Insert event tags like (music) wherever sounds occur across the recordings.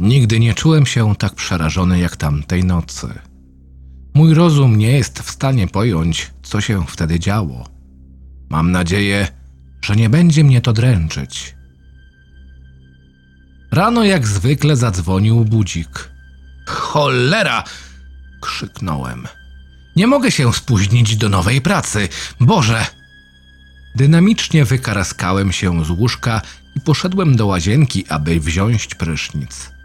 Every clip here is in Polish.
Nigdy nie czułem się tak przerażony jak tamtej nocy. Mój rozum nie jest w stanie pojąć, co się wtedy działo. Mam nadzieję, że nie będzie mnie to dręczyć. Rano jak zwykle zadzwonił budzik. Cholera! krzyknąłem. Nie mogę się spóźnić do nowej pracy. Boże! Dynamicznie wykaraskałem się z łóżka i poszedłem do łazienki, aby wziąć prysznic.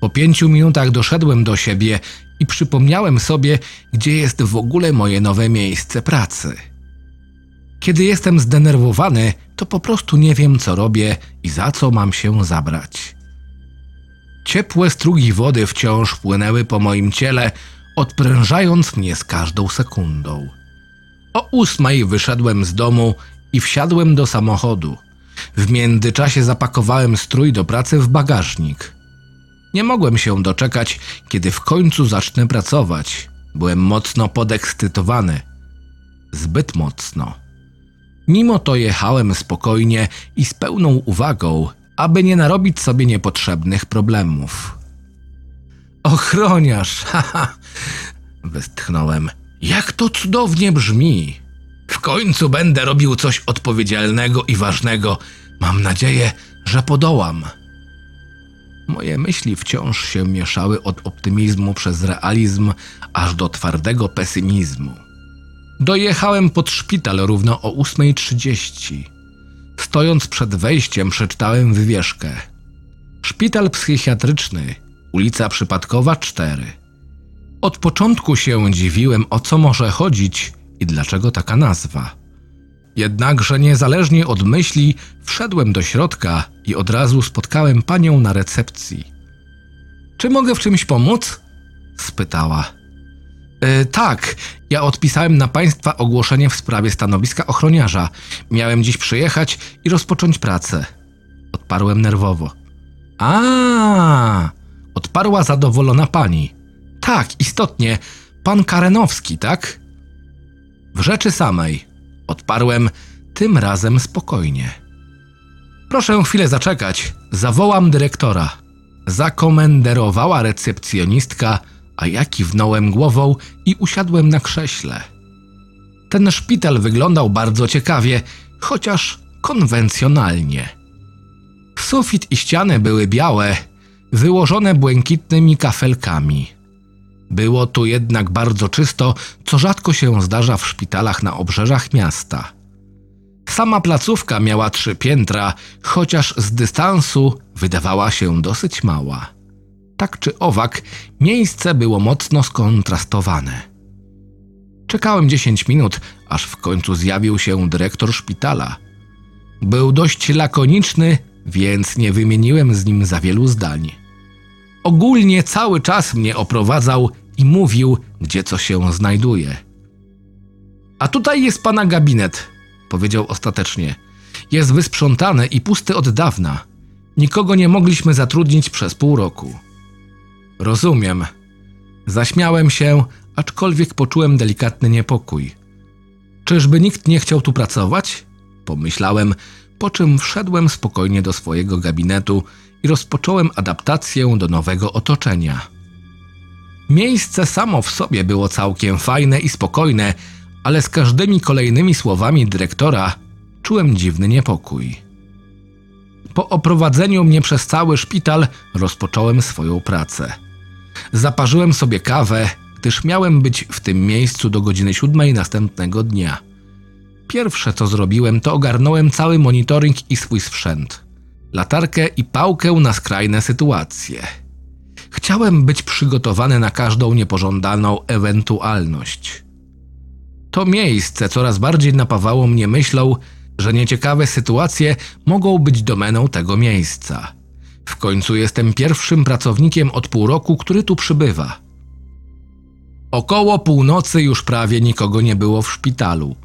Po pięciu minutach doszedłem do siebie i przypomniałem sobie, gdzie jest w ogóle moje nowe miejsce pracy. Kiedy jestem zdenerwowany, to po prostu nie wiem, co robię i za co mam się zabrać. Ciepłe strugi wody wciąż płynęły po moim ciele, odprężając mnie z każdą sekundą. O ósmej wyszedłem z domu i wsiadłem do samochodu. W międzyczasie zapakowałem strój do pracy w bagażnik. Nie mogłem się doczekać, kiedy w końcu zacznę pracować. Byłem mocno podekscytowany. Zbyt mocno. Mimo to jechałem spokojnie i z pełną uwagą, aby nie narobić sobie niepotrzebnych problemów. Ochroniarz, (laughs) haha, westchnąłem. Jak to cudownie brzmi. W końcu będę robił coś odpowiedzialnego i ważnego. Mam nadzieję, że podołam. Moje myśli wciąż się mieszały od optymizmu przez realizm aż do twardego pesymizmu. Dojechałem pod szpital równo o 8.30. Stojąc przed wejściem, przeczytałem wywieszkę. Szpital psychiatryczny, ulica Przypadkowa 4. Od początku się dziwiłem, o co może chodzić i dlaczego taka nazwa. Jednakże niezależnie od myśli wszedłem do środka i od razu spotkałem panią na recepcji. Czy mogę w czymś pomóc? spytała. E, tak, ja odpisałem na państwa ogłoszenie w sprawie stanowiska ochroniarza. Miałem dziś przyjechać i rozpocząć pracę. Odparłem nerwowo. A, odparła zadowolona pani. Tak, istotnie, pan Karenowski, tak? W rzeczy samej, odparłem tym razem spokojnie. Proszę chwilę zaczekać, zawołam dyrektora. Zakomenderowała recepcjonistka, a ja kiwnąłem głową i usiadłem na krześle. Ten szpital wyglądał bardzo ciekawie, chociaż konwencjonalnie. Sufit i ściany były białe, wyłożone błękitnymi kafelkami. Było tu jednak bardzo czysto, co rzadko się zdarza w szpitalach na obrzeżach miasta. Sama placówka miała trzy piętra, chociaż z dystansu wydawała się dosyć mała. Tak czy owak, miejsce było mocno skontrastowane. Czekałem 10 minut, aż w końcu zjawił się dyrektor szpitala. Był dość lakoniczny, więc nie wymieniłem z nim za wielu zdań. Ogólnie cały czas mnie oprowadzał i mówił, gdzie co się znajduje. A tutaj jest pana gabinet, powiedział ostatecznie. Jest wysprzątany i pusty od dawna. Nikogo nie mogliśmy zatrudnić przez pół roku. Rozumiem. Zaśmiałem się, aczkolwiek poczułem delikatny niepokój. Czyżby nikt nie chciał tu pracować? Pomyślałem, po czym wszedłem spokojnie do swojego gabinetu i rozpocząłem adaptację do nowego otoczenia. Miejsce samo w sobie było całkiem fajne i spokojne, ale z każdymi kolejnymi słowami dyrektora czułem dziwny niepokój. Po oprowadzeniu mnie przez cały szpital rozpocząłem swoją pracę. Zaparzyłem sobie kawę, gdyż miałem być w tym miejscu do godziny siódmej następnego dnia. Pierwsze co zrobiłem, to ogarnąłem cały monitoring i swój sprzęt. Latarkę i pałkę na skrajne sytuacje. Chciałem być przygotowany na każdą niepożądaną ewentualność. To miejsce coraz bardziej napawało mnie myślą, że nieciekawe sytuacje mogą być domeną tego miejsca. W końcu jestem pierwszym pracownikiem od pół roku, który tu przybywa. Około północy już prawie nikogo nie było w szpitalu.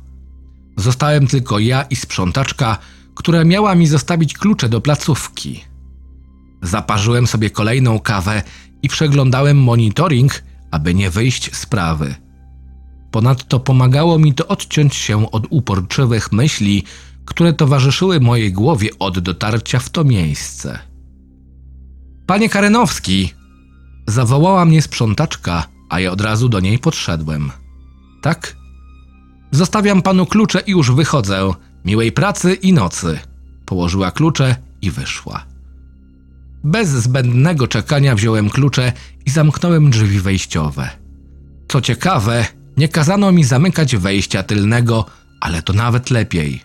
Zostałem tylko ja i sprzątaczka, która miała mi zostawić klucze do placówki. Zaparzyłem sobie kolejną kawę i przeglądałem monitoring, aby nie wyjść z sprawy. Ponadto pomagało mi to odciąć się od uporczywych myśli, które towarzyszyły mojej głowie od dotarcia w to miejsce. Panie Karenowski! Zawołała mnie sprzątaczka, a ja od razu do niej podszedłem. Tak? Zostawiam panu klucze i już wychodzę. Miłej pracy i nocy. Położyła klucze i wyszła. Bez zbędnego czekania wziąłem klucze i zamknąłem drzwi wejściowe. Co ciekawe, nie kazano mi zamykać wejścia tylnego, ale to nawet lepiej.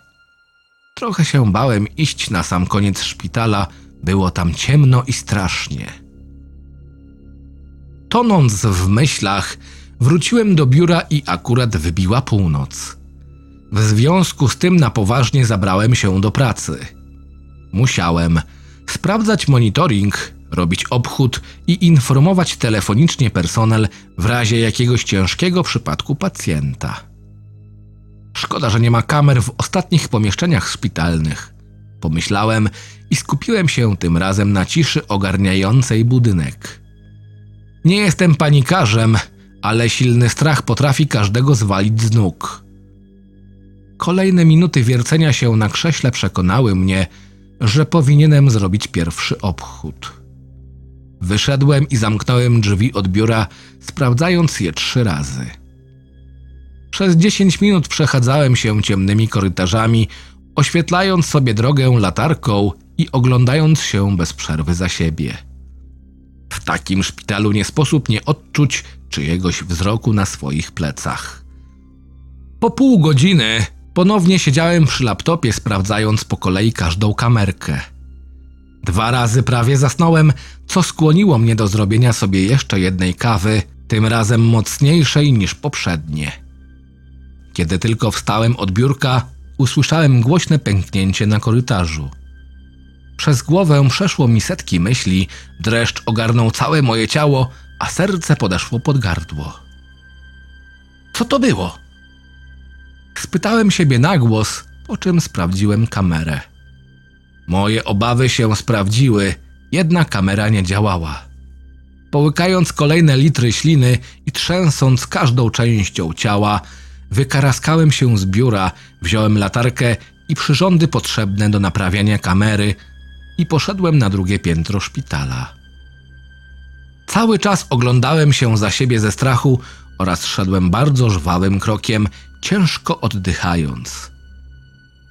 Trochę się bałem iść na sam koniec szpitala, było tam ciemno i strasznie. Tonąc w myślach, wróciłem do biura i akurat wybiła północ. W związku z tym na poważnie zabrałem się do pracy. Musiałem sprawdzać monitoring, robić obchód i informować telefonicznie personel w razie jakiegoś ciężkiego przypadku pacjenta. Szkoda, że nie ma kamer w ostatnich pomieszczeniach szpitalnych. Pomyślałem i skupiłem się tym razem na ciszy ogarniającej budynek. Nie jestem panikarzem, ale silny strach potrafi każdego zwalić z nóg. Kolejne minuty wiercenia się na krześle przekonały mnie, że powinienem zrobić pierwszy obchód. Wyszedłem i zamknąłem drzwi od biura, sprawdzając je trzy razy. Przez dziesięć minut przechadzałem się ciemnymi korytarzami, oświetlając sobie drogę latarką i oglądając się bez przerwy za siebie. Takim szpitalu nie sposób nie odczuć czyjegoś wzroku na swoich plecach. Po pół godziny ponownie siedziałem przy laptopie, sprawdzając po kolei każdą kamerkę. Dwa razy prawie zasnąłem, co skłoniło mnie do zrobienia sobie jeszcze jednej kawy, tym razem mocniejszej niż poprzednie. Kiedy tylko wstałem od biurka, usłyszałem głośne pęknięcie na korytarzu. Przez głowę przeszło mi setki myśli, dreszcz ogarnął całe moje ciało, a serce podeszło pod gardło. Co to było? Spytałem siebie na głos, po czym sprawdziłem kamerę. Moje obawy się sprawdziły, jedna kamera nie działała. Połykając kolejne litry śliny i trzęsąc każdą częścią ciała, wykaraskałem się z biura, wziąłem latarkę i przyrządy potrzebne do naprawiania kamery i poszedłem na drugie piętro szpitala. Cały czas oglądałem się za siebie ze strachu oraz szedłem bardzo żwawym krokiem, ciężko oddychając.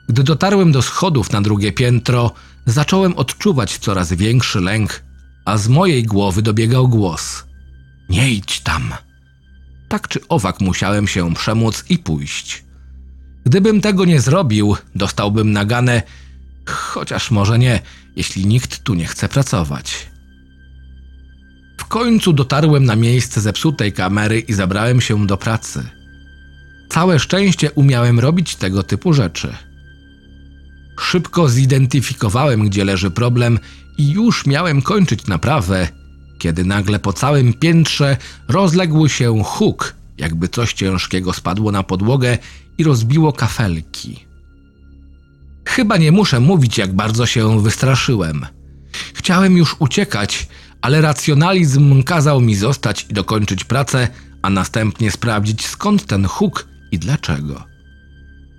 Gdy dotarłem do schodów na drugie piętro, zacząłem odczuwać coraz większy lęk, a z mojej głowy dobiegał głos: Nie idź tam. Tak czy owak musiałem się przemóc i pójść. Gdybym tego nie zrobił, dostałbym naganę, chociaż może nie, jeśli nikt tu nie chce pracować. W końcu dotarłem na miejsce zepsutej kamery i zabrałem się do pracy. Całe szczęście umiałem robić tego typu rzeczy. Szybko zidentyfikowałem, gdzie leży problem i już miałem kończyć naprawę, kiedy nagle po całym piętrze rozległ się huk, jakby coś ciężkiego spadło na podłogę i rozbiło kafelki. Chyba nie muszę mówić, jak bardzo się wystraszyłem. Chciałem już uciekać, ale racjonalizm kazał mi zostać i dokończyć pracę, a następnie sprawdzić skąd ten huk i dlaczego.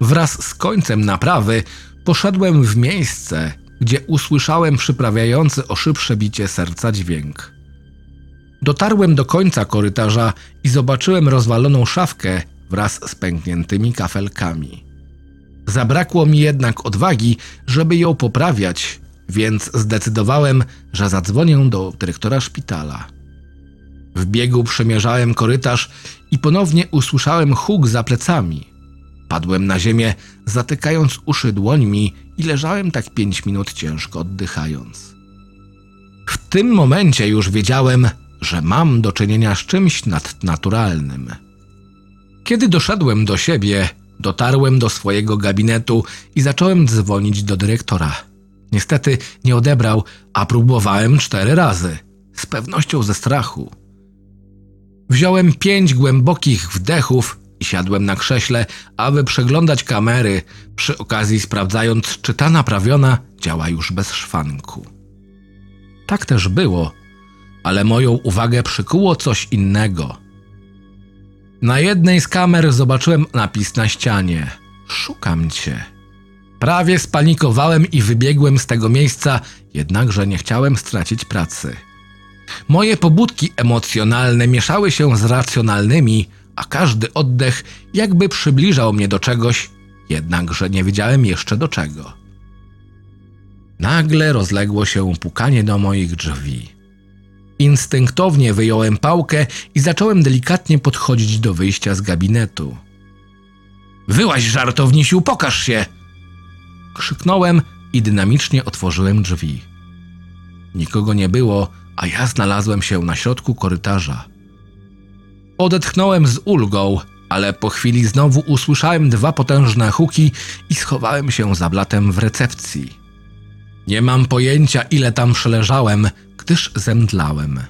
Wraz z końcem naprawy poszedłem w miejsce, gdzie usłyszałem przyprawiający o szybsze bicie serca dźwięk. Dotarłem do końca korytarza i zobaczyłem rozwaloną szafkę wraz z pękniętymi kafelkami. Zabrakło mi jednak odwagi, żeby ją poprawiać, więc zdecydowałem, że zadzwonię do dyrektora szpitala. W biegu przemierzałem korytarz i ponownie usłyszałem huk za plecami. Padłem na ziemię, zatykając uszy dłońmi i leżałem tak pięć minut ciężko oddychając. W tym momencie już wiedziałem, że mam do czynienia z czymś nadnaturalnym. Kiedy doszedłem do siebie, dotarłem do swojego gabinetu i zacząłem dzwonić do dyrektora. Niestety nie odebrał, a próbowałem cztery razy, z pewnością ze strachu. Wziąłem pięć głębokich wdechów i siadłem na krześle, aby przeglądać kamery, przy okazji sprawdzając, czy ta naprawiona działa już bez szwanku. Tak też było, ale moją uwagę przykuło coś innego. Na jednej z kamer zobaczyłem napis na ścianie: Szukam cię. Prawie spanikowałem i wybiegłem z tego miejsca, jednakże nie chciałem stracić pracy. Moje pobudki emocjonalne mieszały się z racjonalnymi, a każdy oddech jakby przybliżał mnie do czegoś, jednakże nie wiedziałem jeszcze do czego. Nagle rozległo się pukanie do moich drzwi. Instynktownie wyjąłem pałkę i zacząłem delikatnie podchodzić do wyjścia z gabinetu. Wyłaź, żartownisiu, pokaż się! Krzyknąłem i dynamicznie otworzyłem drzwi. Nikogo nie było, a ja znalazłem się na środku korytarza. Odetchnąłem z ulgą, ale po chwili znowu usłyszałem dwa potężne huki i schowałem się za blatem w recepcji. Nie mam pojęcia, ile tam przeleżałem, gdyż zemdlałem.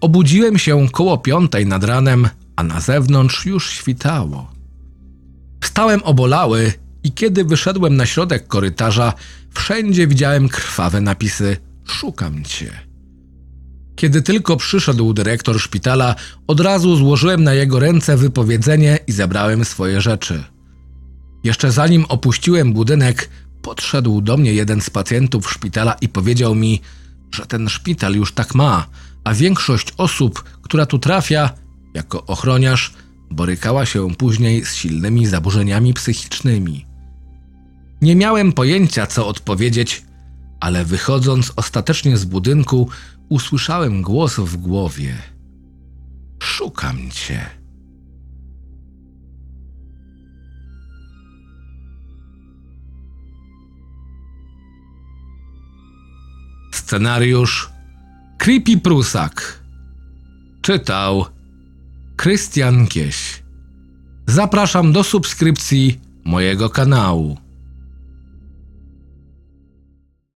Obudziłem się koło piątej nad ranem, a na zewnątrz już świtało. Wstałem obolały i kiedy wyszedłem na środek korytarza, wszędzie widziałem krwawe napisy Szukam cię. Kiedy tylko przyszedł dyrektor szpitala, od razu złożyłem na jego ręce wypowiedzenie i zabrałem swoje rzeczy. Jeszcze zanim opuściłem budynek, podszedł do mnie jeden z pacjentów szpitala i powiedział mi, że ten szpital już tak ma, a większość osób, która tu trafia, jako ochroniarz, borykała się później z silnymi zaburzeniami psychicznymi. Nie miałem pojęcia, co odpowiedzieć, ale wychodząc ostatecznie z budynku, usłyszałem głos w głowie. Szukam cię. Scenariusz Creepy Prusak Czytał Krystian Kieś Zapraszam do subskrypcji mojego kanału.